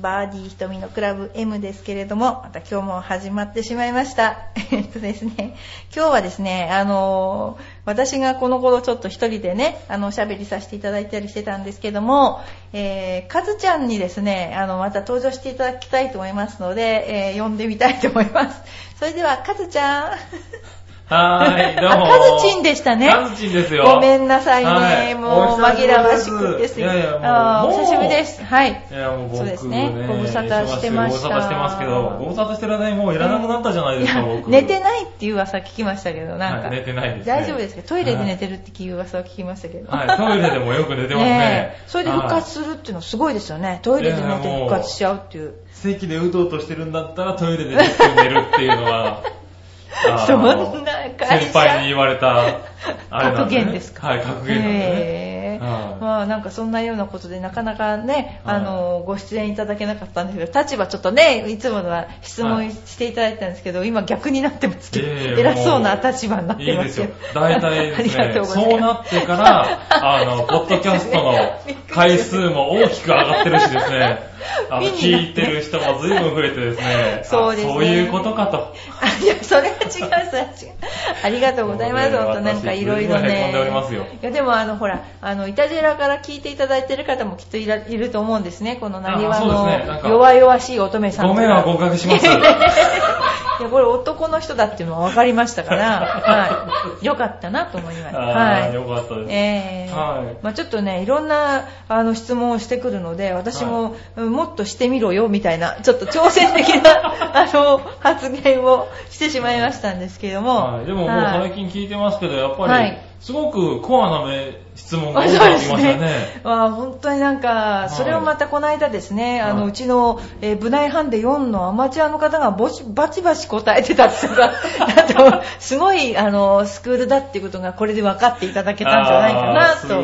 バーディー瞳のクラブ M ですけれども、また今日も始まってしまいました。えっとですね、今日はですね、あのー私がこの頃ちょっと一人でね、あの、おしゃべりさせていただいたりしてたんですけども、えー、かずちゃんにですね、あの、また登場していただきたいと思いますので、えー、呼んでみたいと思います。それでは、かずちゃん。はーい、どうも。あかずちんでしたねかずちんですよ。ごめんなさいね、はいもう紛らわしくですいやいや、もうお久しぶりです。はい。いや、もう僕そうですねご無沙汰してましたご無沙汰してますけど、ご無沙汰してる間にもういらなくなったじゃないですか、僕。寝てないっていう噂聞きましたけど、なんか。はい寝てないですね大丈夫ですか？トイレで寝てるっていう噂を聞きましたけど。はい、トイレでもよく寝てますね ね。えそれで復活するっていうのはすごいですよね。トイレで寝て復活しちゃうっていう。席でうとうとしてるんだったらトイレで寝るっていうのは、そんな会社？先輩に言われた、あれなん格言ですか？はい、格言なんでね。まあなんかそんなようなことでなかなかね、あの、ご出演いただけなかったんですけど、立場ちょっとね、いつものは質問していただいたんですけど、今逆になってますけど、偉そうな立場になっいいですよ。てますけど。。大体です。ね。そうなってから、あの、ポッドキャストの回数も大きく上がってるしですね、あの、聞いてる人も随分増えてですね、あ そうですねそういうことかと。あいや、それは違う、それは違う。ありがとうございます。本当なんかいろいろ私随分へこんでおりねますよ。いや、でもあの、ほら、あの、イタジェラから聞いていただいてる方もきっといらいると思うんですね。このなにわの弱々しい乙女さん。ご迷惑をおかけします。いや、これ男の人だっていうのは分かりましたから、はい。よかったなと思いました。あはい。ーよかったです。えーはいまあちょっとね、いろんなあの質問をしてくるので、私も、うんもっとしてみろよみたいな、ちょっと挑戦的な あの発言をしてしまいましたんですけれども。はい、でももうはい最近聞いてますけど、やっぱり、はいすごくコアなめ質問があ多くなってきましたね。まあ、本当になんか、それをまたこの間ですね、あの、はいうちの、えー部内ハンデ4のアマチュアの方がぼしバチバチ答えてたっていう のが、あと、すごい、あの、スクールだっていうことがこれで分かっていただけたんじゃないかなと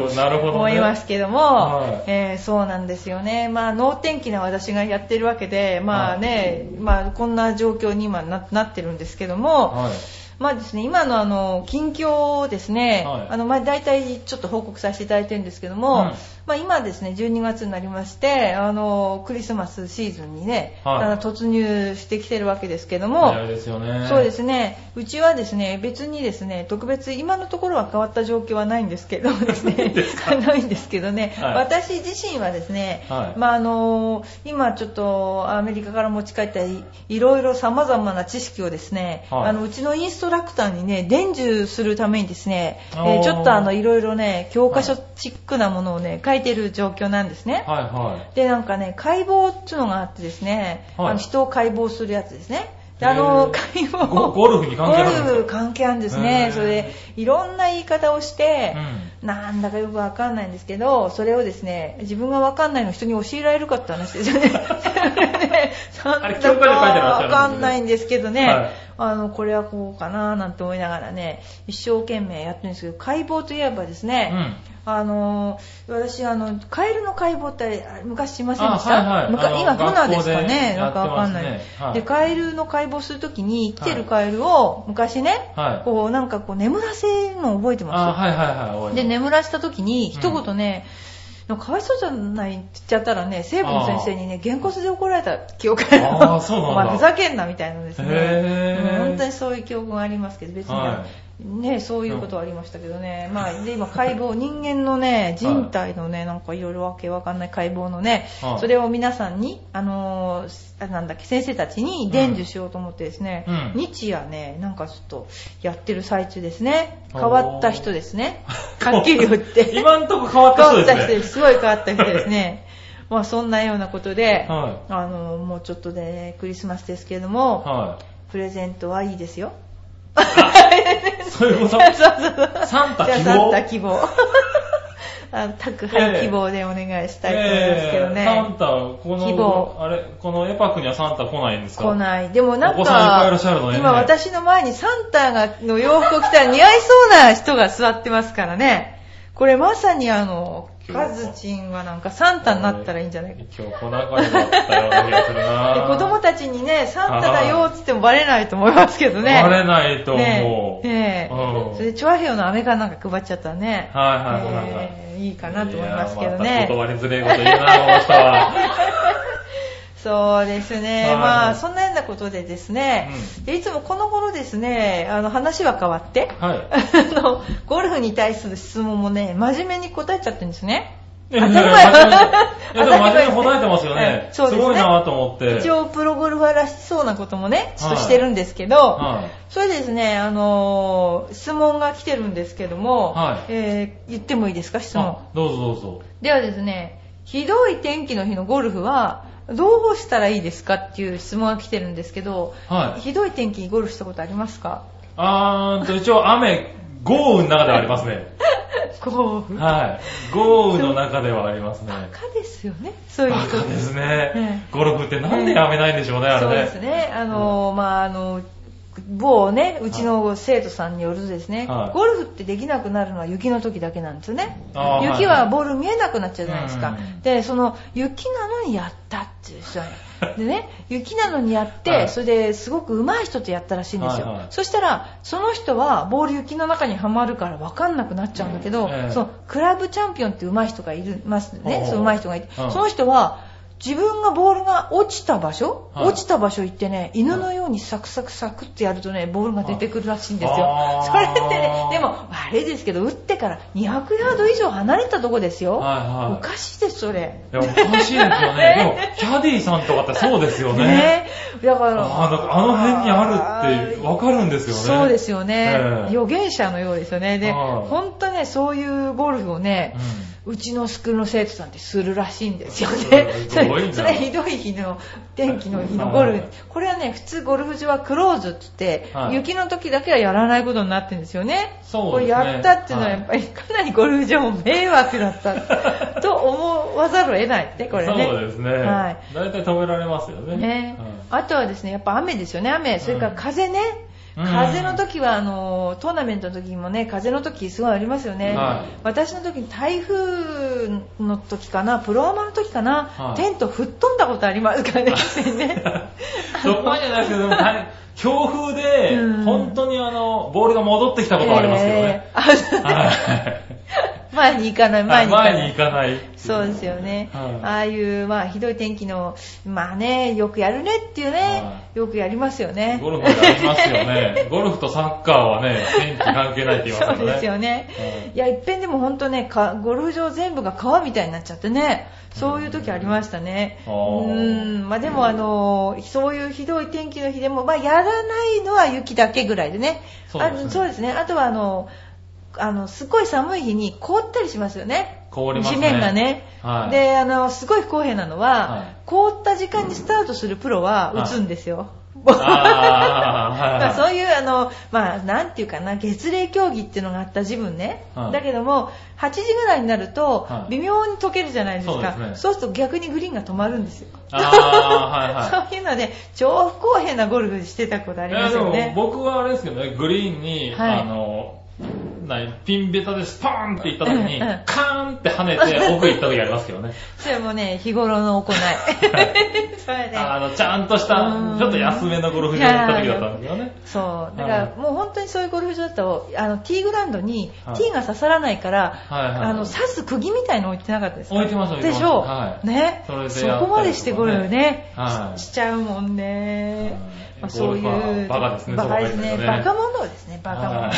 思いますけども、はいえーそうなんですよね。まあ、能天気な私がやってるわけで、まあね、まあ、こんな状況に今ななってるんですけども、はい。まあですね、今のあの、近況をですね、はい。あの、まあ大体ちょっと報告させていただいてるんですけども、うんまあ今ですね、12月になりまして、あの、クリスマスシーズンにね、はい。突入してきてるわけですけども、ですよね。そうですね。うちはですね、別にですね、特別、今のところは変わった状況はないんですけどですね、ないんですか？ないんですけどね、はい。私自身はですね、はい。まああの、今ちょっとアメリカから持ち帰ったいいろいろ様々な知識をですね、はい。あの、うちのインストラクターにね、伝授するためにですね、えーちょっとあの、いろいろね、教科書チックなものをね、書いてる状況なんですね。はいはい。で、なんかね、解剖っていうのがあってですね、はいあの人を解剖するやつですね。であの、解剖ゴゴルフに関係あるんですかゴルフ関係あるんですへね。ーそれで、いろんな言い方をして、うなんだかよくわかんないんですけど、それをですね、自分がわかんないのを人に教えられるかって話ですよね。あれだ教科書書いてわかんないんですけどね、はいあの、これはこうかななんて思いながらね、一生懸命やってるんですけど、解剖といえばですね、うんあの私あのカエルの解剖って昔しませんでしあた、はいはい。あのむか今どうなんですかね？なんかわかんない、はい。でカエルの解剖するときに生きてるカエルを昔ね、はい。こうなんかこう眠らせるのを覚えてあ、ます。はいはいはい。で眠らしたときに一言ね、なんかかわいそうじゃないって言っちゃったらね、生物の先生にね、げんこつで怒られた記憶があるお前 ふざけんなみたいなですね。本当にそういう記憶がありますけど、別に、はね、そういうことはありましたけどね。まあ、で、今解剖、人間のね、人体のね、なんかいろいろわけわかんない解剖のね、はいそれを皆さんに、あのーあなんだっけ、先生たちに伝授しようと思ってですね、うん日夜ね、なんかちょっとやってる最中ですね。変わった人ですね。はっきり言って。今んとこ変わった人変わった人ですね。です。すごい変わった人ですね。まあそんなようなことで、はあの、もうちょっとで、ね、クリスマスですけれども、はプレゼントはいいですよ。い。そういうこと？そうそうそう。サンタ希じゃあサンタ望希望。あの宅配希望でお願いしたいと思いますけどね。えーサンタ、こ希望の、あれ、このエパクにはサンタ来ないんですか？来ない。でもなんかね今私の前にサンタがの洋服を着たら似合いそうな人が座ってますからね。これまさにあの、カズチンはなんかサンタになったらいいんじゃない？か。今日この中にだったような気がするでな子供たちにね、サンタだよって言ってもバレないと思いますけどね。バレないと思う。ねえ、ねえうんそれで、チョアヘヨの飴かなんか配っちゃったらね、はいはいえーいいかなと思いますけどいやまねた。断りづれえこと言うな、この人は。そうですね。はいまあ、そんなようなことでですね、うでいつもこの頃ですね、あの話は変わって、はい。あの、ゴルフに対する質問もね、真面目に答えちゃってるんですね。当たり前 いやでも真面目に答えてますよはいね。すそうですねごいなと思って。一応プロゴルファーらしそうなこともね、ちょっとしてるんですけど、はいそれでですね、あのー質問が来てるんですけども、はいえー言ってもいいですか、質問。あ、どうぞどうぞ。ではですね、ひどい天気の日のゴルフは、どうしたらいいですかっていう質問が来てるんですけど、はい。ひどい天気にゴルフしたことありますか？あーんと、一応雨、豪雨の中ではありますね。ゴルフ。はい。豪雨の中ではありますね。バカですよね、そういう人バカですえね。ゴルフってなんでやめないんでしょうね、あれそうね。ですね。あの、まあ、あの、某ね、うちの生徒さんによるとですね、はい。ゴルフってできなくなるのは雪の時だけなんですよね。雪はボール見えなくなっちゃうじゃないですか。うんで、その雪なのにやったっていう人はでね、雪なのにやって、はい。それですごく上手い人とやったらしいんですよ。はいはい。そしたら、その人はボール雪の中にはまるから分かんなくなっちゃうんだけど、ええ。そのクラブチャンピオンって上手い人がいるますね。上手い人がいて、うん。その人は自分がボールが落ちた場所、はい落ちた場所行ってね、犬のようにサクサクサクってやるとね、ボールが出てくるらしいんですよあ。ーそれってね、でも、あれですけど、打ってから200ヤード以上離れたとこですよ。はいはいおかしいです、それ。いや、おかしいですよ ね。でも、キャディーさんとかってそうですよね。ねだから、あのあの辺にあるってわかるんですよね。そうですよね、ええ預言者のようですよね。で、はい本当ね、そういうゴルフをね、ううちのスクールの生徒さんってするらしいんですよね。す それそれひどい日の天気の日のゴルはいフ。これはね、普通ゴルフ場はクローズって言って、はい雪の時だけはやらないことになってるんですよね。そうねこれやったっていうのはやっぱりかなりゴルフ場も迷惑だったと思わざるを得ないって、これね。そうですね。はい。大体止められますよね。ねはいあとはですね、やっぱ雨ですよね、雨。それから風ね。うん風の時は、あの、トーナメントの時もね、風の時すごいありますよね。はい。私の時に台風の時かな、プロアマの時かな、はい。テント吹っ飛んだことありますからね、ね。そこまでじゃなくて、でも大強風でうん、本当にあの、ボールが戻ってきたことはありますけどね。えー前に行かない、前に行かない。前に行かない。そうですよね。はいああいう、まあ、ひどい天気の、まあね、よくやるねっていうね、はよくやりますよね。ゴルフでありますよね。ゴルフとサッカーはね、天気関係ないって言いますからね。そうですよね。はいいや、いっぺんでも本当ね、かゴルフ場全部が川みたいになっちゃってね、そういう時ありましたね。あうーん、まあでもあの、そういうひどい天気の日でも、まあやらないのは雪だけぐらいでね。そうですねあそうですね。あとはあの、あの、すっごい寒い日に凍ったりしますよね。凍りますね地面がね。はいで、あの、すごい不公平なのは、はい凍った時間にスタートするプロは打つんですよ。そういうあの、まあなんていうかな、月齢競技っていうのがあった自分ね。はいだけども、8時ぐらいになるとは、い微妙に溶けるじゃないですか。そうですねそうすると逆にグリーンが止まるんですよ。はいはい そういうので、超不公平なゴルフしてたことありますよね。僕はあれですけどね、グリーンに、はいあの、何ピンベタでスパーンって行った時に、うんうんカーンって跳ねて 奥行った時ありますけどね。それもね、日頃の行い。それね。あの、ちゃんとしたうん、ちょっと安めのゴルフ場に行った時だったんですけどね。そう。だから、もう本当にそういうゴルフ場だと、あの、ティーグラウンドに、はいティーが刺さらないから、はいはいあの、刺す釘みたいの置いてなかったですか？置いてます置いてますでしょ、はいね？そそこまでしてゴルフね、はいししちゃうもんね。まあ、そういう。はバカですねバカですね。バカ場合ですね者ですね、バカ者。ははいい。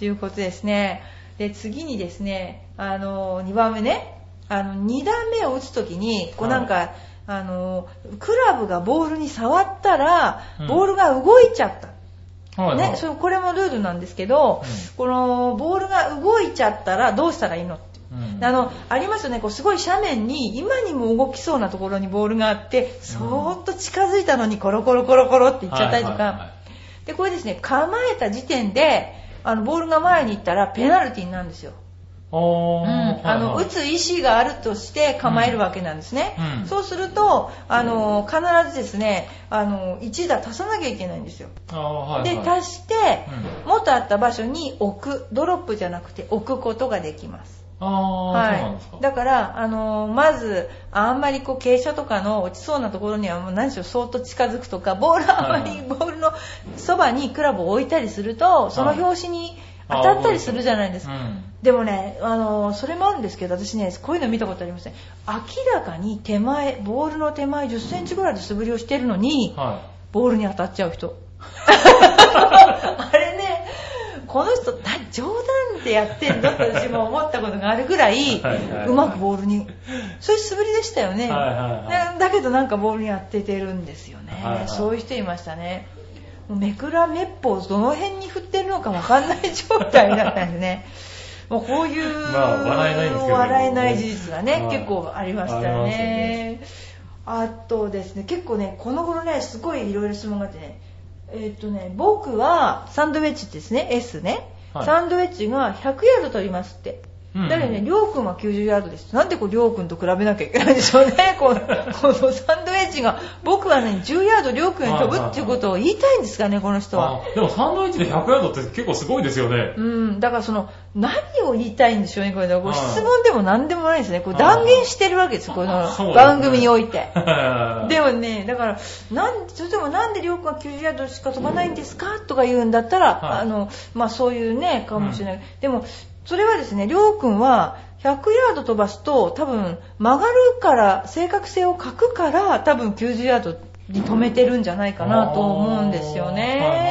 ということですね。で、次にですね、あの、2番目ね、あの、2段目を打つときに、こうなんか、あの、クラブがボールに触ったらうん、ボールが動いちゃった。はいはい。ね、それこれもルールなんですけど、うん。このボールが動いちゃったらどうしたらいいの？って。うん。あの、ありますよね、こうすごい斜面に今にも動きそうなところにボールがあって、そーっと近づいたのにコロコロコロコロっていっちゃったりとか、はいはいはい。で、これですね、構えた時点で、あの、ボールが前に行ったらペナルティーになるんですよ。あうんーあの、打つ意思があるとして構えるわけなんですね。うんそうすると、あの、必ずですね、あの、1打足さなきゃいけないんですよ。はいはい。で、足して、元あった場所に置く、ドロップじゃなくて置くことができます。ああ、そうなんですか。だから、あのまず、あんまりこう傾斜とかの落ちそうなところにはもう何しろそーっと近づくとか、ボールあんまりはいはいボールのそばにクラブを置いたりすると、その拍子に当たったりするじゃないですか。うん。でもね、あのそれもあるんですけど、私ね、こういうの見たことありません。明らかに手前、ボールの手前10センチぐらいで素振りをしてるのに、はボールに当たっちゃう人。あれね、この人、だ冗談でやってんのって私も思ったことがあるぐらい、うまくボールに。そういう素振りでしたよね。はいはいはいだだけどなんかボールに当ててるんですよね。はいはいそういう人いましたね。もうめくらめっぽをどの辺に振ってるのかわかんない状態だったんですね。もうこういう、まあ笑えない笑えない事実がね、はい結構ありましたよねね。あとですね、結構ね、この頃ね、すごいいろいろ質問があってね、えーっとね、僕はサンドウェッジですね、S ね、はいサンドウェッジが100ヤード取りますって。うんだね、りょうくんは90ヤードです。なんでこう、りょうくんと比べなきゃいけないんでしょうね。この、このサンドウェッジが、僕はね、10ヤードりょうくんに飛ぶっていうことを言いたいんですかね、この人は。あでもサンドイッチで100ヤードって結構すごいですよね。うん、だからその、何を言いたいんでしょうね、これ。こうはい質問でも何でもないですね。こう断言してるわけです、この番組において。で でもね、だから、なん、それでもなんでりょうくんは90ヤードしか飛ばないんですか？とか言うんだったら、はいあの、まあそういうね、かもしれない。でも、それはですね、りょうくんは、100ヤード飛ばすと、多分、曲がるから、正確性を欠くから、多分90ヤードに止めてるんじゃないかなと思うんですよね。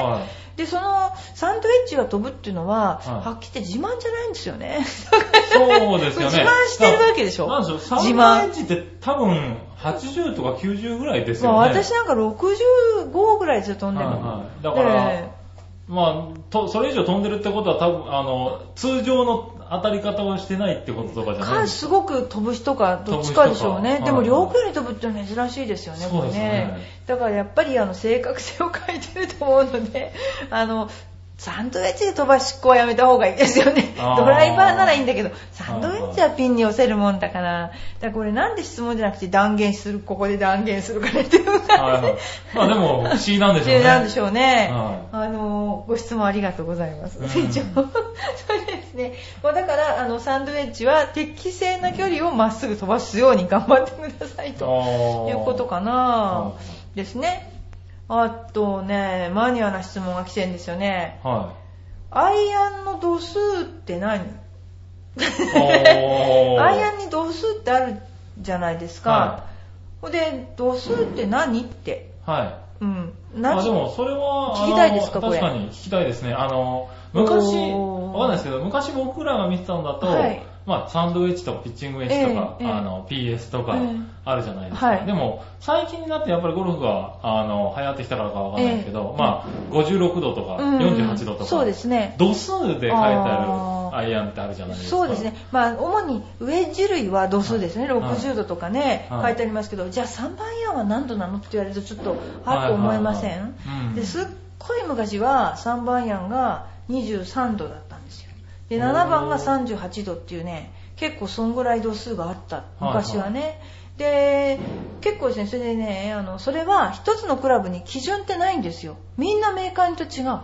はいはいで、その、サンドエッジが飛ぶっていうのは、はいはっきり言って自慢じゃないんですよね。そうですよね。自慢してるわけでしょなんでしょう、サンドイッチって多分80とか90ぐらいですよまあね。私なんか65ぐらいですよ、飛んでるの。はいはいだからえまあ、と、それ以上飛んでるってことは多分、あの、通常の当たり方をしてないってこととかじゃないかですすごく飛ぶ人かどっちかでしょうね。でもはい両空に飛ぶって珍しいですよね、これね。だからやっぱりあの正確性を欠いてると思うので、あの、サンドウェッジで飛ばしっこはやめた方がいいですよね。ドライバーならいいんだけど、サンドウェッジはピンに寄せるもんだから、だからこれなんで質問じゃなくて断言する、ここで断言するからっていうのがはいはい。まあでも、不思議なんでしょうね。なんでしょうね。はあの、ご質問ありがとうございます。うん一応 そうですね。まあだから、あの、サンドウェッジは適正な距離をまっすぐ飛ばすように頑張ってくださいとあいうことかなですね。あとね、マニアな質問が来てるんですよね。はアイアンの度数って何？アイアンに度数ってあるじゃないですか。はほんで、度数って何って？はい。うん。あ何でも、それは、聞きたいですかこれ？確かに聞きたいですね。あの、昔、わかんないですけど、昔僕らが見てたのだと、はいまあ、サンドウェッジとかピッチングウェッジとか、ええええ。あの、PS とかええ。あるじゃないですか。はい。でも、最近になってやっぱりゴルフが、あの、流行ってきたからかわかんないけど、ええ。まあ、56度とか、うん。48度とか、そうですね。度数で書いてあるアイアンってあるじゃないですか。そうですね。まあ、主にウェッジ類は度数ですね。はい。60度とかね、はい。書いてありますけど、じゃあ3番アイアンは何度なのって言われるとちょっと、あと思いません、ですっごい昔は3番アイアンが23度だった。んですよ。で、7番が38度っていうね、結構そんぐらい度数があった。昔はね。で、結構ですね、それでね、あの、それは一つのクラブに基準ってないんですよ。みんなメーカーにと違う。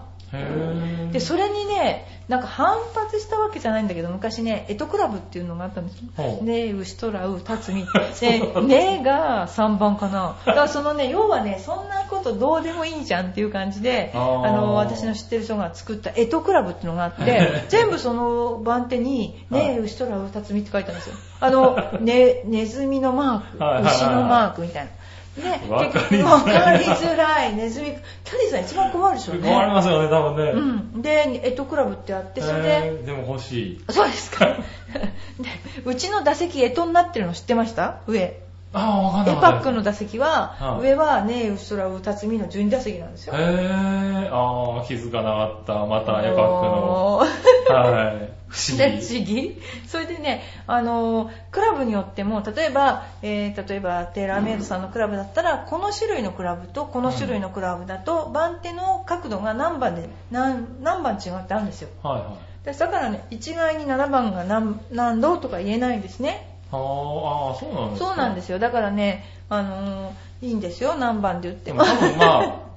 で、それにね、なんか反発したわけじゃないんだけど、昔ね、エトクラブっていうのがあったんですよほ。うね、ウシトラウ、タツミ。そうで、ねが3番かな。だからそのね、要はね、そんなことどうでもいいじゃんっていう感じで、あの、私の知ってる人が作ったエトクラブっていうのがあって、全部その番手に、ね、はいウシトラウ、タツミって書いてあるんですよ。あの、ね、ネズミのマーク、牛のマークみたいな。ね、わかりづらい結局わかりづらい。ネズミ、キャディさん一番困るでしょうね。困りますよね、多分ね。うん。で、エトクラブってあって、それで、でも欲しい。そうですか。で、うちの打席、エトになってるの知ってました？上。ああ、わかんない。エパックの打席は、はい上はね、ウストラウ、タツミの12打席なんですよ。へー、ああ、気づかなかった。またエパックの。はい。不思で議。不思議。それでね、あのークラブによっても例えば、えー例えばテーラーメイドさんのクラブだったらこの種類のクラブとこの種類のクラブだと、番手の角度が何番で何何番違うってあるんですよ。はいはい。でだからね一概に7番が何何度とか言えないんですね。あーあー、そうなんですか。そうなんですよ。だからね、あのーいいんですよ。何番で打っても。でも多分ま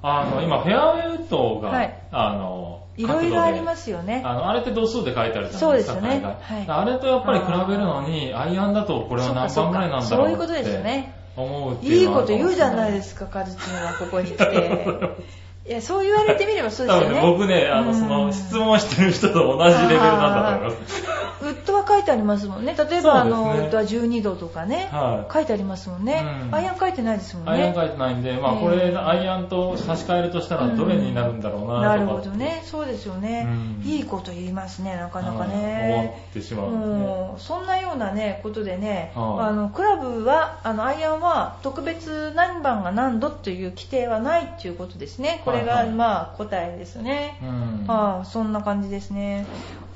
あ、あの、今、フェアウェイウッドが、はい。あの、いろいろありますすよね。あの、あれって度数で書いてあるじゃないですか。そうですよね。はい。あれとやっぱり比べるのに、アイアンだとこれは何番ぐらいなんだろうってそういうことですよね。思うっていいうのはいこと言うじゃないですかカズチンはここに来て。いやそう言われてみればそうです多分ねよね僕ね、あの、うん。その、質問してる人と同じレベルなんだと思います。ウッドは書いてありますもんね。例えば、あのウッドは12度とかね、はい。書いてありますもんね、うん。アイアン書いてないですもんね。アイアン書いてないんで、まあこれ、アイアンと差し替えるとしたらどれになるんだろうなとか。なるほどね。そうですよね、うん。いいこと言いますねなかなかはい。思ねってしまうそんなようなねことでね、はい。あのクラブはあのアイアンは特別何番が何度という規定はないっていうことですね。これが、まあ答えですね、うん。はい、そんな感じですね。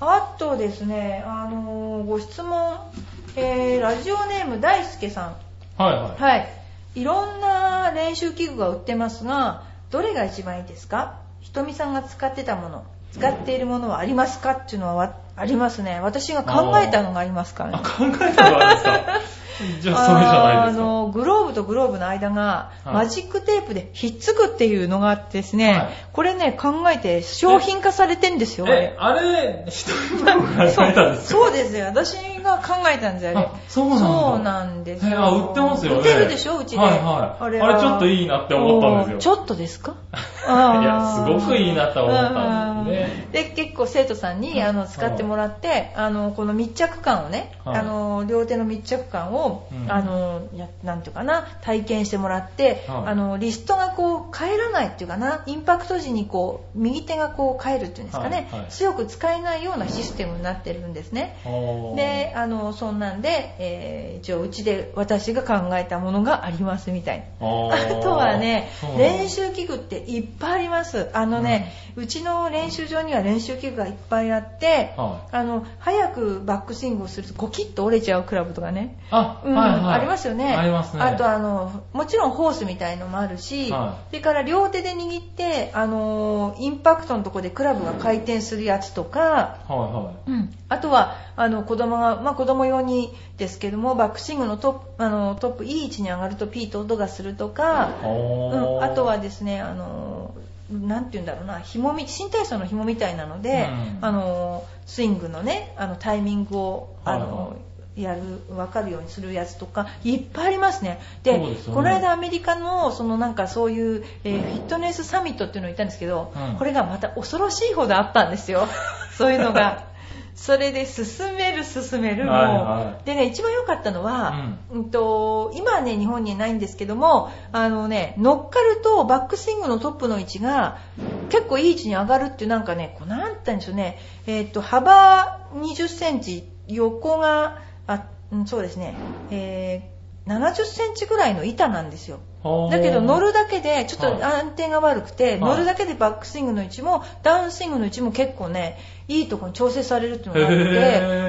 あとですね、あのーご質問、えーラジオネーム大輔さはいはいん。。はい。いろんな練習器具が売ってますが、どれが一番いいですか？ひとみさんが使ってたもの、使っているものはありますか？っていうのはわありますね。私が考えたのがありますからあ、ね。考えたのあるんですか？じゃあそれじゃないですか。あの、グローブとグローブの間が、はいマジックテープでひっつくっていうのがあってですね、はいこれね、考えて商品化されてんですよ、あえれ、あれ、一人分が書いたんですか？そうですよ。私が考えたんですよ、あれあ。そうなんだそうなんですよ。えあ売ってますよね売ってるでしょ、うちで。はいはいあれちょっといいなって思ったんですよちょっとですか？いや、すごくいいなと思ったんですね。うんで、結構生徒さんにあの使ってもらって、あの、この密着感をね、はい。あの、両手の密着感を、うん。あの、やなんていうかな、体験してもらって、はい。あの、リストがこう、帰らないっていうかな、インパクト時にこう、右手がこう、帰るっていうんですかね、強く使えないようなシステムになってるんですね。で、あの、そんなんで、えー一応うちで私が考えたものがありますみたいな。お あーとはね練習器具っていっぱいあります。あのね、うちの練習場には練習器具がいっぱいあって、はあの早くバックスイングをするとゴキッと折れちゃうクラブとかね。あ、うんはいはい。ありますよね。ありますね。あとあのもちろんホースみたいのもあるし、はそれから両手で握ってあのインパクトのとこでクラブが回転するやつとか、はいはうん、あとはあの子供が、まあ、子供用にですけどもバックスイングのトップあのトップいい位置に上がるとピーと音がするとか、うん、あとはですねあのなんて言うんだろうな紐み新体操の紐みたいなので、うん。あのスイングのねあのタイミングをあの、はい。やる分かるようにするやつとかいっぱいありますね。でね。この間アメリカのそのなんかそういう、えーフィットネスサミットっていうのを行ったんですけど、うん。これがまた恐ろしいほどあったんですよ。そういうのが それで進める進めるも。う、はいはい。でね一番良かったのは、うん。と今はね日本にないんですけどもあのね乗っかるとバックスイングのトップの位置が結構いい位置に上がるっていうなんかねこうなんて言うんでしょうね。えーっと幅20センチ横があ、うん、そうですね、えー70センチぐらいの板なんですよだけど乗るだけでちょっとはい。安定が悪くて、い。乗るだけでバックスイングの位置もダウンスイングの位置も結構ねいいところに調整されるっていうのがあ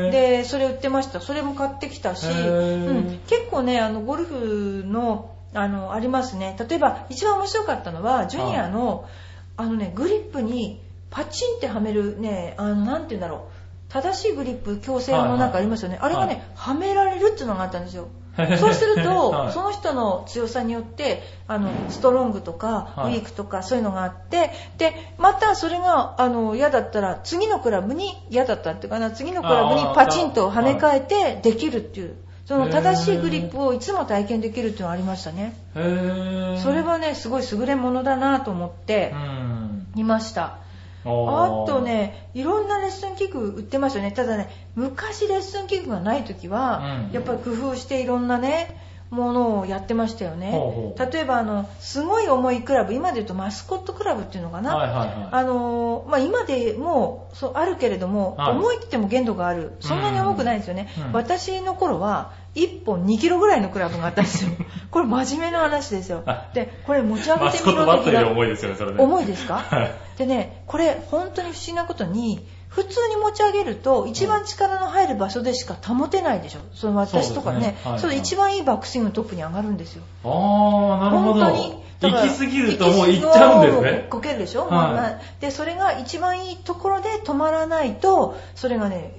ってでそれ売ってました。それも買ってきたし、うん、結構ねあのゴルフのあのありますね。例えば一番面白かったのはジュニアの,、あのねグリップにパチンってはめるねあのなんて言うんだろう。正しいグリップ矯正のなんかありますよね、はいはい。あれがね、はめられるっていうのがあったんですよそうすると、はい。その人の強さによってあのストロングとかウはい。ィークとかそういうのがあってでまたそれがあの嫌だったら次のクラブに嫌だったっていうかな次のクラブにパチンとはめ替えてできるっていうその正しいグリップをいつも体験できるっていうのがありましたね。それはねすごい優れものだなと思ってうん。見ましたあと、ねいろんなレッスン器具売ってますよね。ただね昔レッスン器具がない時は、うん。やっぱり工夫していろんなねものをやってましたよね。ほうほう。例えばあのすごい重いクラブ今で言うとマスコットクラブっていうのかな、はいはいはい。あのーまあ、今でもそうあるけれども、はい。重いって言っても限度がある。そんなに重くないんですよね、うん私の頃は1本2キロぐらいのクラブがあったんですよ。これ真面目な話ですよ。あでこれ持ち上げマスコットてみろ的なバットより重いですよね、それね。重いですか？はい。でねこれ本当に不思議なことに普通に持ち上げると一番力の入る場所でしか保てないでしょ。その私とかね。そうですね。はい。はいそれ一番いいバックスイングのトップに上がるんですよ。あー、なるほど。本当に。行き過ぎるともう行っちゃうんですね。こけるでしょ、はい。まあでそれが一番いいところで止まらないとそれがね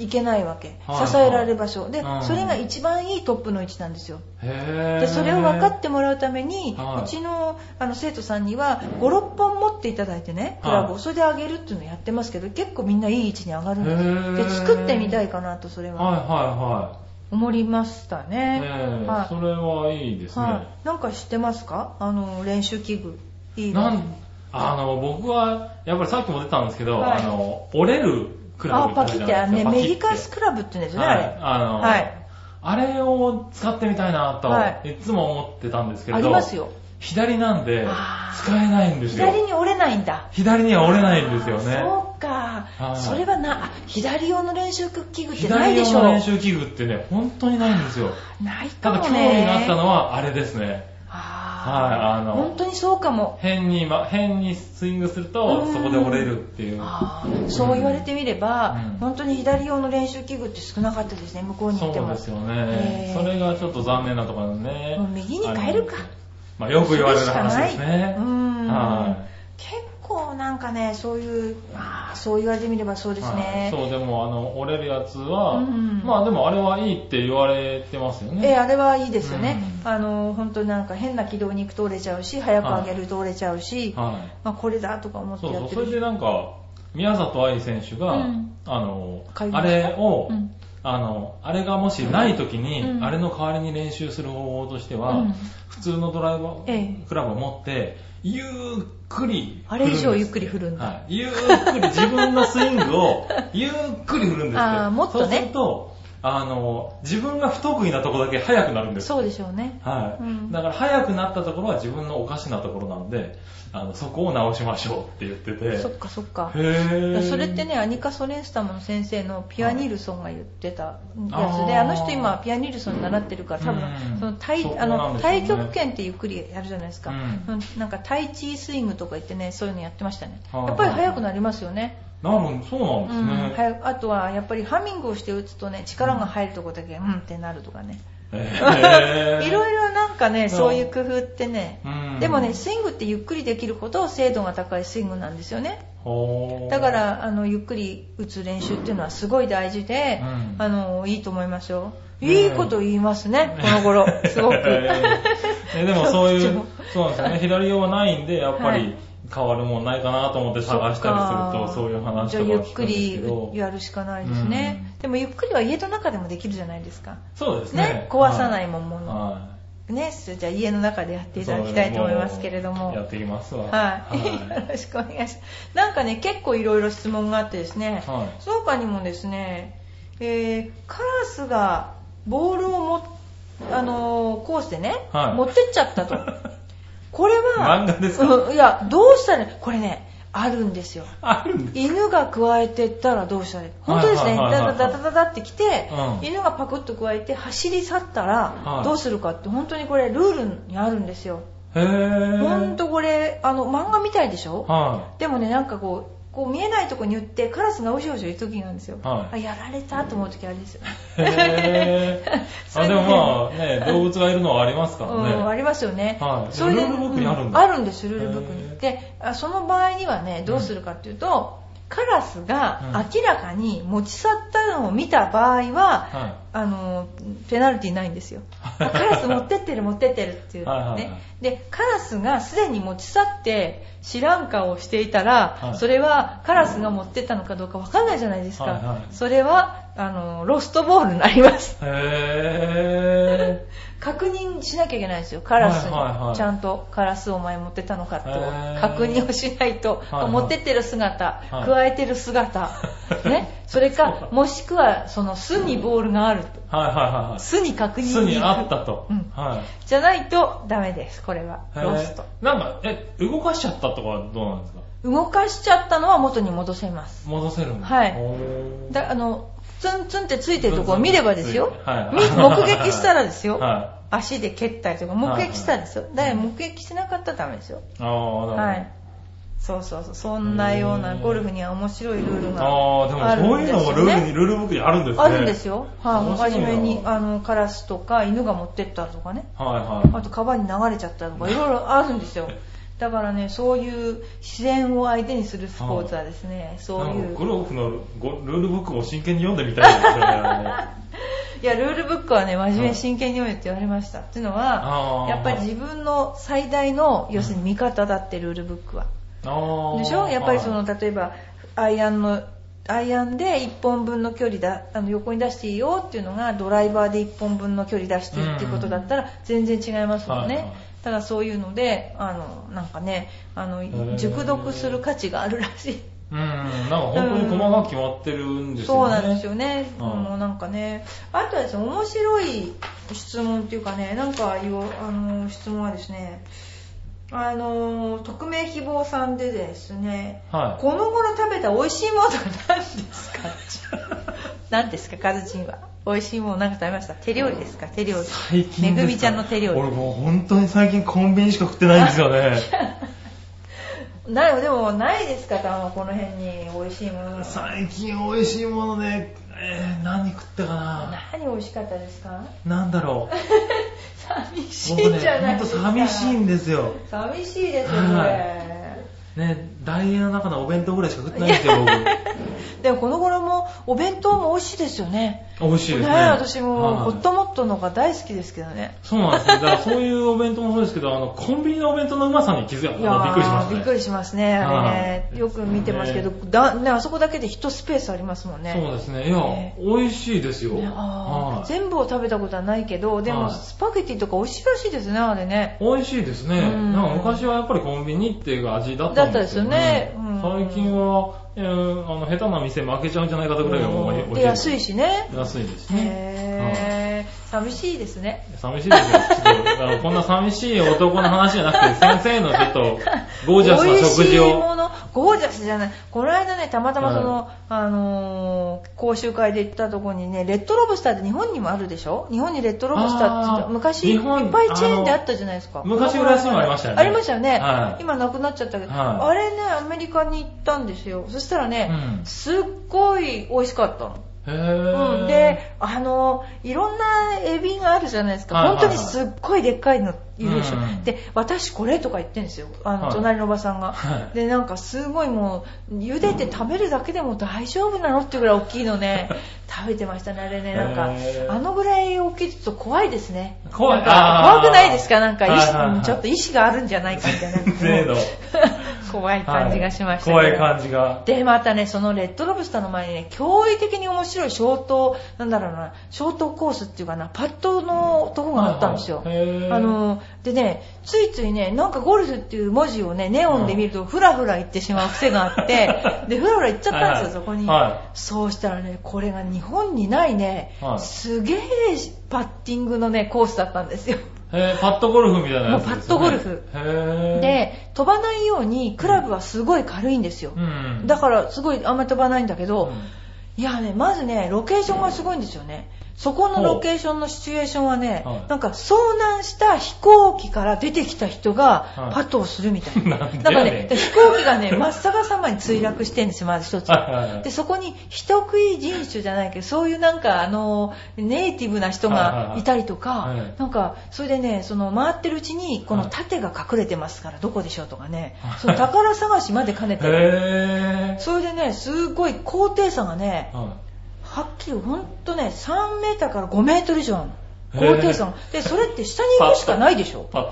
いいけないわけ、はい支えられる場所。で、うん。それが一番いいトップの位置なんですよ。でそれを分かってもらうために、はい。うちのあの生徒さんには56本持っていただいてねクラブを、はいそれで上げるっていうのをやってますけど結構みんないい位置に上がるんですで作ってみたいかなとそれは。いはは思いましたいはい。ね、ええはい。それはいいですね。はい、なんか知ってますか？あの練習器具。いいの。なんあの、僕は、やっぱりさっきも出たんですけど、はい。あの、折れるクラブあパキってあのねメディカスククラブって言うんですよね、はい。あの、はい。あれを使ってみたいなと、はい。い、つも思ってたんですけれあど、りますよ。左なんで使えないんですよ。左に折れないんだ。左には折れないんですよね。そうか、はい。それはなあ左用の練習器具ってない左でしょ。用の練習器具ってね、本当にないんですよ。ないただ興かもね味があったのはあれですね。はい。あの本当にそうかも。変に、ま、変にスイングすると、うん。そこで折れるっていう。そう言われてみれば、うん。本当に左用の練習器具って少なかったですね向こうにそう行ってもですよね。それがちょっと残念なところなんで。ね。右に変えるか。まあよく言われる話ですね。うん。は結構なんかねそういうあーそう言われてみればそうでい。すね、はい。そう、でもあの、折れるやつは、うんまあでもあれはいいって言われてますよね。ええあれはいいですよね、うあの本当になんか変な軌道に行くと折れちゃうし早く上げると折れちゃうし、はい。まあ、これだとか思ってそうそう、やってる。それでなんか、宮里藍選手が、うん。あの、あれを、うん。あの、あれがもしない時に、うん。あれの代わりに練習する方法としては、うん。普通のドライバー、ええ。クラブを持って、ゆっくりあれ以上ゆっくり振るんだ。はい。ゆっくり自分のスイングをゆっくり振るんですってあーもっとね。そうすると、あの、自分が不得意なところだけ速くなるんです。そうでしょうね。はい、うん。だから速くなったところは自分のおかしなところなんで、あのそこを直しましょうって言ってて。そっかそっか。へー。それってねアニカ・ソレンスタムの先生のピアニルソンが言ってたやつで、あの人今ピアニルソン習ってるから多分うん。その対そこあの太極拳ってゆっくりやるじゃないですか、うん。うんなんかタイチスイングとか言ってねそういうのやってましたね。はいやっぱり速くなりますよね、なるそうなんですね。あとはやっぱりハミングをして打つとね力が入るとこだけうん。ってなるとかね、へー。いろいろなんかねうん。そういう工夫ってね、うん。でもねスイングってゆっくりできるほど精度が高いスイングなんですよね。だからあのゆっくり打つ練習っていうのはすごい大事で、うん。あのいいと思いますよ。ねいいこと言いますね、この頃。すごく。えでもそういう そうなんですよね。左用はないんで、やっぱりはい変わるもんないかなと思って探したりすると、そういう話じゃあゆっくりど。やるしかないですね、でもゆっくりは家の中でもできるじゃないですか。そうですね。ね壊さないもんもの。はね、じゃあ家の中でやっていただきたいと思いますけれども。やっていきますわ。はい、よろしくお願いします。なんかね、結構いろいろ質問があってですね、はい。その他にもですね、えーカラスがボールをも、あのーコースでね、はい。持ってっちゃったと。これは、漫画ですか？うんいや、どうしたら、これね、あるんですよ。あるんです。犬が加えてったらどうしたらいい？本当ですね。はいはいはいはいダダダダダって来て、うん犬がパクッと加えて走り去ったはいらどうするかって本当にこれルールにあるんですよ。へぇ本当これ、あの、漫画みたいでしょ？はでもね、なんかこう、こう見えないとこに打ってカラスがうしょうしょいる時なんですよ。はいあ、やられたと思う時あれですよ。い。へぇ あ、でもまあね、動物がいるのはありますからうん、あね。りますよね。はいそれでルールブックにあるんだうあるんです、ルールブックに。で、あその場合にはね、どうするかっていうと、カラスがうん明らかに持ち去ったのを見た場合は、はあの、ペナルティないんですよ。あ カラス持ってってる持ってってるっていうはいはい。で、カラスがすでに持ち去って知らん顔をしていたら、はいそれはカラスが持ってったのかどうかわかんないじゃないですか。はいはいそれは、あの、ロストボールになります。い。へ 確認しなきゃいけないんですよ。カラスに。はいはいはいちゃんとカラスをお前持ってったのかってへー確認をしないと、はいはい持ってってる姿、はい加えてる姿、ね。それか、もしくは、その巣にボールがあると。はいはいはいはい。巣に確認巣にあったと。うんはい。じゃないとダメです、これは。ロスト。なんか、え、動かしちゃったとかはどうなんですか？動かしちゃったのは元に戻せます。戻せるんだ。はいだあの、ツンツンってついてるところを見ればですよ。はいみ目撃したらですよ。は足で蹴ったりとか、目撃したらですよ。だから目撃してなかったらダメですよ。い。ああ、なるほど。はい。そうそうそう。そんなようなゴルフには面白いルールがああ、でもそういうのもルールに、ルールブックにあるんですね。あるんですよ。はい、面白いな初めに、あの、カラスとか犬が持ってったとかね。はいはい。あと川に流れちゃったとか、いろいろあるんですよ。だからね、そういう自然を相手にするスポーツはですね、そういう。ゴルフのごルールブックを真剣に読んでみたいですよね。いや、ルールブックはね、真面目に真剣に読めって言われました。っていうのはやっぱり自分の最大の、要するに味方だって、ルールブックは。でしょ？やっぱりその、はい。例えば、アイアンの、アイアンで1本分の距離だ、あの横に出していいよっていうのが、ドライバーで1本分の距離出してっていうことだったら、全然違いますもんね。はいはい。ただそういうので、あの、なんかね、あのー、熟読する価値があるらしい。うん、なんか本当に細かく決まってるんですよね。そうなんですよね。うんもうなんかね、あとはですね、面白い質問っていうかね、なんかいうあの質問はですね、あの、匿名希望さんでですね、はい。この頃食べた美味しいものは何ですか？何ですか、カズチンは？美味しいものなんか食べました？手料理ですか？手料理。最近ですか？めぐみちゃんの手料理俺もう本当に最近コンビニしか食ってないんですよね。ないでもないですか、たまこの辺に美味しいものが。最近美味しいものね、えー、何食ったかな？何美味しかったですか？なんだろう。寂しいじゃな、いですか。寂しいんですよ。寂しいですよ、こはれ。ね、ダイエーの中のお弁当ぐらいしか食ってないんですよ、僕。でもこの頃もお弁当も美味しいですよね。美味しいですね。私もはいホットモットのが大好きですけどね。そうなんですよ。だからそういうお弁当もそうですけど、あの、コンビニのお弁当のうまさに気づいた。びっくりしました、ね。びっくりしますね、あれね。はいよく見てますけど、だね、あそこだけで1スペースありますもんね。そうですね。いや、ね美味しいですよ。全部を食べたことはないけど、でもはいスパゲティとか美味しいらしいですね、あれね。美味しいですね。うんなんか昔はやっぱりコンビニっていう味だったんですよね。ねうん最近は、えーあの、下手な店負けちゃうんじゃないかとぐらいがもう美味しい。で、安いしね。安いですね。へー、寂しいですね。寂しいですよ。ちょっとあのこんな寂しい男の話じゃなくて、先生のちょっと、ゴージャスな食美味しい事を。もの、ゴージャスじゃない。この間ね、たまたまその、あのー講習会で行ったとこにね、レッドロブスターって日本にもあるでしょ？日本にレッドロブスターって昔いっぱいチェーンであったじゃないですか。昔浦安にもありましたよねありましたよね。はい今なくなっちゃったけど、はいあれね、アメリカに行ったんですよ。そしたらね、うんすっごい美味しかったの。うん、で、あの、いろんなエビがあるじゃないですか。はいはいはい本当にすっごいでっかいのいるでしょ。うんで、私これとか言ってんですよ。あの、はい隣のおばさんが。はいで、なんかすごいもう、茹でて食べるだけでも大丈夫なのっていうぐらい大きいのね、食べてましたね、あれね。なんかあのぐらい大きいと怖いですね。怖い怖くないですか？なんか意志、はいはいはいちょっと意志があるんじゃないかみたいな。怖い感じがしましたはい。怖い感じが。で、またね、そのレッドロブスターの前にね、驚異的に面白いショート、なんだろうな、ショートコースっていうかな、パットのとこがあったんですよ。はい。はいあの、でね、ついついね、なんかゴルフっていう文字をね、ネオンで見ると、フラフラ行ってしまう癖があって、で、フラフラ行っちゃったんですよ、そこに。はそうしたらね、これが日本にないね、はい。すげえパッティングのね、コースだったんですよ。い。へーパッドゴルフみたいなやつパッドゴルフで、飛ばないように、クラブはすごい軽いんですよ。うん。だから、すごいあんまり飛ばないんだけど、うんいやね、まずね、ロケーションがすごいんですよね。そこのロケーションのシチュエーションはね、はい。なんか遭難した飛行機から出てきた人がはい。パットをするみたいな。なんでだかね飛行機がね、真っ逆さまに墜落してんですよ、まず一つ。は。いはいはいで、そこに人食い人種じゃないけど、そういうなんか、あの、ネイティブな人がいたりとか、はい。はいはいなんか、それでね、その回ってるうちに、この盾が隠れてますから、どこでしょうとかね、その宝探しまで兼ねてる。へそれでね、すごい高低差がねー。、はっきりほんとね、3メーターから5メートル以上あるの。高低差が。で、それって下に行くしかないでしょパ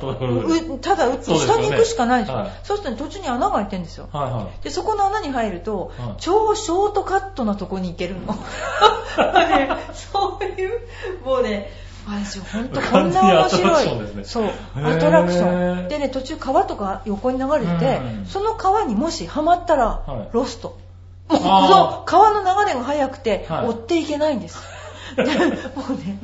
ただ打って下に行くしかないでしょはいそうするとね途中に穴が開いてるんですよ。はいはい。で、そこの穴に入ると、はい超ショートカットなとこに行けるの。ねそういう、もうね、私ほんとこんな面白い。ねそう、アトラクション。でね、途中川とか横に流れてて、うんその川にもしハマったらはい、ロスト。もうそう川の流れが速くて、はい追っていけないんです。でもうね、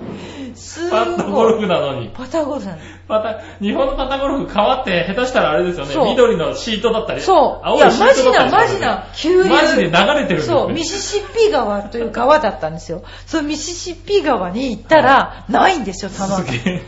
すパッタゴルフなのに。パタゴルフなの。パタ、日本のパタゴルフ川って下手したらあれですよね。緑のシートだったり。そう。青いや、いシートだったりマジな、マジな、急流。マジで流れてるそう、ミシシッピ川という川だったんですよ。そのミシシッピ川に行ったら、ないんですよ、玉が。すげ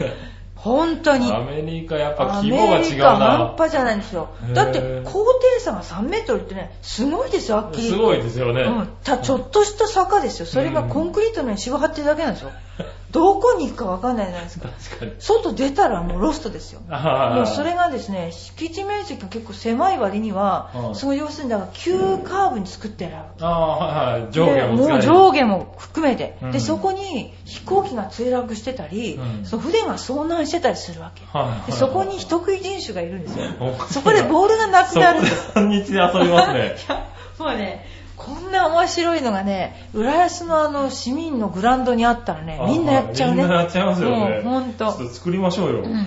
本当にえ。。アメリカやっぱア規模が違うメリカ半な。端じゃないんですよだって高低差が3メートルってね、すごいですよ、はっきり。すごいですよね。うん、たちょっとした坂ですよ。それがコンクリートの上に芝張ってるだけなんですよ。どこに行くかわかんないじゃないですか。確かに。外出たらもうロストですよ。もうそれがですね、敷地面積が結構狭い割にはう、んその要するにだから急カーブに作ってある。ああ、はいはい。上下もでもう上下も含めて、うんでそこに飛行機が墜落してたり、うんその船が遭難してたりするわけ、でそこに人食い人種がいるんですよおそこでボールがなくなるんでです半日で遊びますね。いやもうねこんな面白いのがね浦安のあの市民のグラウンドにあったらねみんなやっちゃうねみんなやっちゃいますよね。もうほんとちょっと作りましょうよ。うん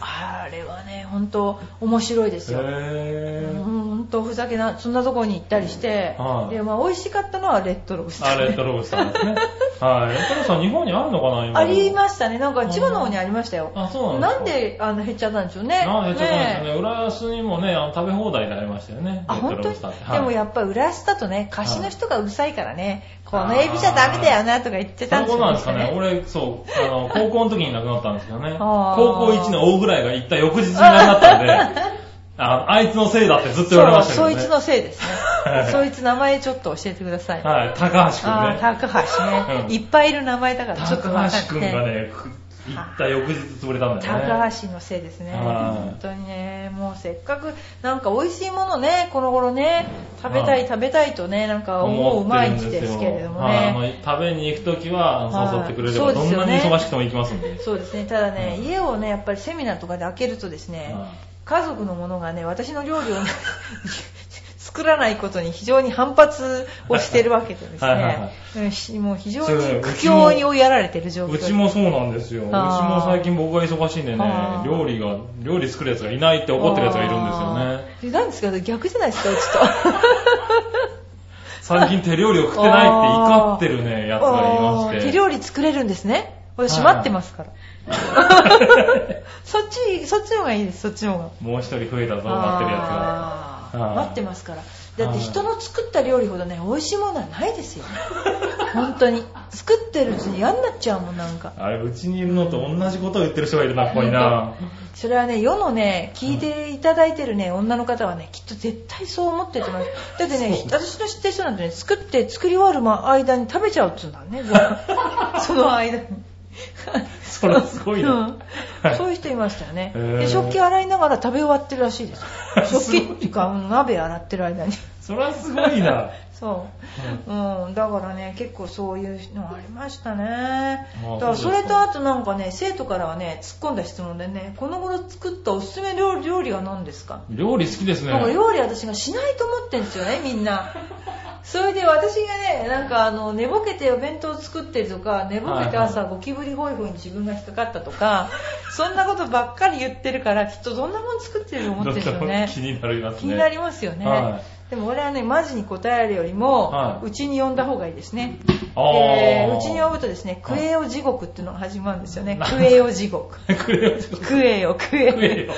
あれはね本当面白いですよへー。うん本当ふざけなそんなとこに行ったりして、はいでまあ、美味しかったのはレッドローストあ、レッドロブスターですね。はい。レッドロブスター日本にあるのかな今。ありましたね。なんか千葉の方にありましたよ。あそうなんですかなんであの減っちゃったんでしょうね。なんでちょっとですねね、浦安にもね、あの食べ放題でありましたよね。あ、本当にロブスターって。でもはいやっぱり浦安だとね、貸しの人がうるさいからね、このあーエビじゃダメだよなとか言ってたんですそういうなんですかね。ね。俺、そう、あの、高校の時に亡くなったんですけどね。あー高校1の大ぐらいが行った翌日に亡くなったんで、ああいつのせいだってずっと言われましたけどね。そうそいつのせいですはいね。そいつ名前ちょっと教えてください。はい、高橋くんあーね。高橋ね、うんいっぱいいる名前だからちょっと。高橋くんがね、ふ行った翌日潰れたんだよね。高橋のせいですね。はい本当にね、もうせっかくなんか美味しいものね、この頃ね、食べたいはい食べたいとね、なんか思う毎日ですけれどもね。食べに行くときははい誘ってくれれば、ねどんなに忙しくても行きますんで。そうですね、ただね、うん家をね、やっぱりセミナーとかで開けるとですね、はい家族の者がね、私の料理をね 作らないことに非常に反発をしてるわけでですはいはいはね、うんひもう非常に苦境に追いやられてる状況うちもそうなんですよ。うちも最近僕が忙しいんでね料理が、料理作るやつがいないって怒ってるやつがいるんですよね。あー。なんですか？逆じゃないですか、うちと。最近手料理を食ってないって怒ってるね、やつがいまして。手料理作れるんですね。私待ってますから。そっち、そっちの方がいいです、そっちの方が。もう一人増えたぞ、待ってるやつが。待ってますから。だって人の作った料理ほどね、美味しいものはないですよ。本当に。作ってるうちに嫌になっちゃうもん、なんか。あれ、うちにいるのと同じことを言ってる人がいるな、ここにな。それはね、世のね、聞いていただいてるね、女の方はね、きっと絶対そう思ってると思います。だってね、私の知ってる人なんてね、作って作り終わるま間に食べちゃうっつうんだね、その間に。それすごいな。うんそういう人いましたよね。へーで食器洗いながら食べ終わってるらしいです。食器っていうか、うん鍋洗ってる間に。それはすごいな。そう。うん。だからね、結構そういうのありましたね。あだからそれとあとなんかね、生徒からはね、突っ込んだ質問でね、この頃作ったおすすめ料理は何ですか？料理好きですね。なんか料理私がしないと思ってんですよね、みんな。それで私がね、なんかあの、寝ぼけてお弁当作ってるとか、寝ぼけて朝ゴキブリホイホイに自分が引っかかったとか、そんなことばっかり言ってるから、きっとどんなもん作ってると思ってるよね。気になりますね。気になりますよね。はでも俺はね、マジに答えるよりも、はいうちに呼んだ方がいいですね。うちに呼ぶとですね、クエヨ地獄っていうのが始まるんですよね。クエヨ地獄。くれよ、ちょっと食えよ、食えよ。食えよ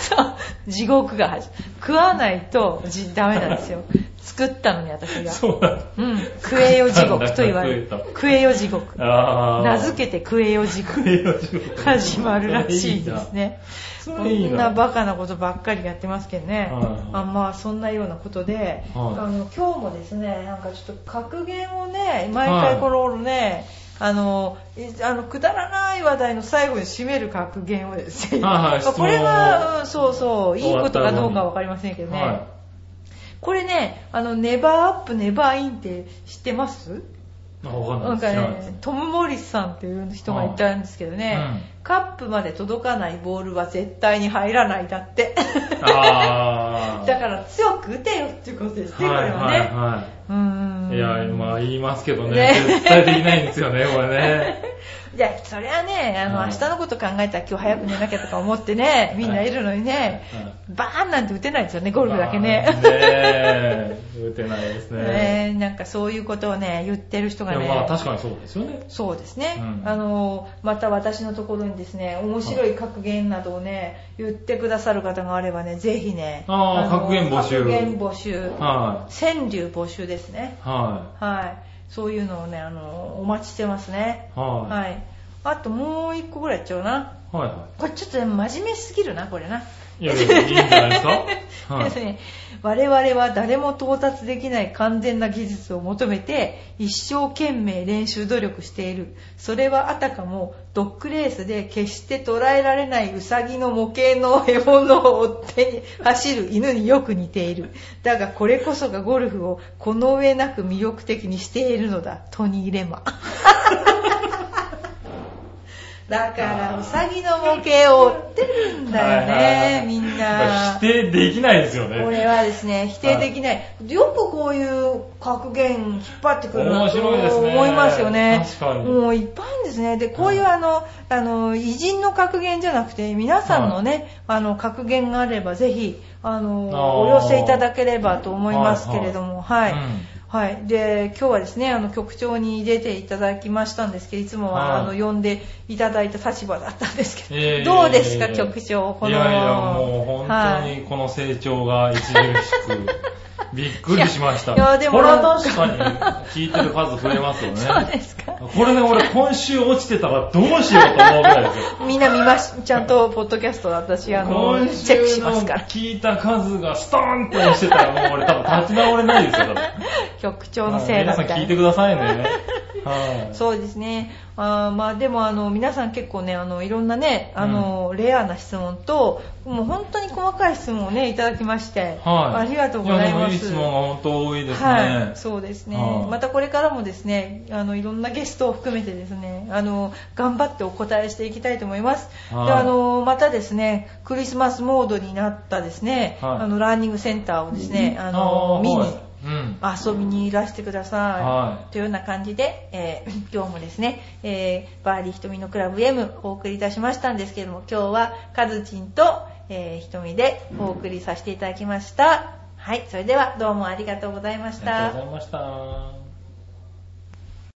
そう地獄が始まる。食わないとじダメなんですよ。作ったのに私が。そうなんだ。うん。食えよ地獄と言われる食えた。食えよ地獄。名付けて食えよ地獄。始まるらしいですね。そ。んなバカなことばっかりやってますけどね。はいあまあそんなようなことで、はいあの今日もですね、なんかちょっと格言をね、毎回このね、あの、いあのくだらない話題の最後に締める格言をですね、これ質が、うんそうそう、いいことかどうかわかりませんけどね。はこれね、あの、ネバーアップ、ネバーインって知ってます？い。あわかなんんかないです。ね、トム・モリスさんっていう人がいたんですけどね、うんカップまで届かないボールは絶対に入らないだって。あー だから強く打てよっていうことですね、これはね。はいはうーんいはい。いや、まあ言いますけどね。ね絶対できないんですよね、これね。いや、それはね、あの、はい明日のこと考えたら今日早く寝なきゃとか思ってね、みんないるのにね、バーンなんて打てないですよね、ゴルフだけね。まあねえ打てないですね。ねなんかそういうことをね、言ってる人がね。まあ確かにそうですよね。そうですね、うんあのまた私のところにですね面白い格言などをね言ってくださる方があればねぜひねあーの格言募集格言募集は川柳募集ですねい。ははいそういうのをねあのお待ちしてますねい。ははいあともう一個ぐらいやっちゃうな。い。はい。はこれちょっとね真面目すぎるな、これな。い。いやいや、いいんじゃないですか？はい我々は誰も到達できない完全な技術を求めて一生懸命練習努力しているそれはあたかもドッグレースで決して捉えられないウサギの模型の獲物を追ってに走る犬によく似ているだがこれこそがゴルフをこの上なく魅力的にしているのだトニー・レマだからウサギの模型を追ってるんだよはいはいはいねみんまあな否定できないですよね。これはですね、否定できない。よくこういう格言引っ張ってくるな面と思いますよね。確かにもういっぱいんですね。で、こういうあの、あの、偉人の格言じゃなくて、皆さんのね、あの、格言があれば、ぜひ、あの、お寄せいただければと思いますけれども、はい。はいうんはい。で、今日はですね、あの、局長に出ていただきましたんですけど、いつもは、はいあの、呼んでいただいた立場だったんですけど、どうですか、局長、この。いやいや、もう本当はいにこの成長が著しく、びっくりしました。いやでもこれは確かに聞いてる数増えますよね。そうですか。これね、俺今週落ちてたらどうしようと思うぐらいですよ。みんな見ます。ちゃんと、ポッドキャスト私、あの、今チェックしますから。聞いた数がストーンって押してたらもう俺多分立ち直れないですよ。多分 局長のせいだ皆さん聞いてくださいね。はい。そうですね。あーまあでもあの皆さん結構ねあのいろんなねあの、レアな質問ともう本当に細かい質問をねいただきまして、はい。ありがとうございます。いい質問が本当多いですね。はい、そうですね、はいまたこれからもですねあのいろんなゲストを含めてですねあの頑張ってお答えしていきたいと思います、はいであのまたですねクリスマスモードになったですね、はいあのラーニングセンターをですね、あの見に。遊びにいらしてください。はいというような感じで、えー 今日もですね、えーバーリー瞳のクラブ M お送りいたしましたんですけれども、今日はカズチンと、えー、瞳でお送りさせていただきました。はい、それではどうもありがとうございましたありがとう。ございました。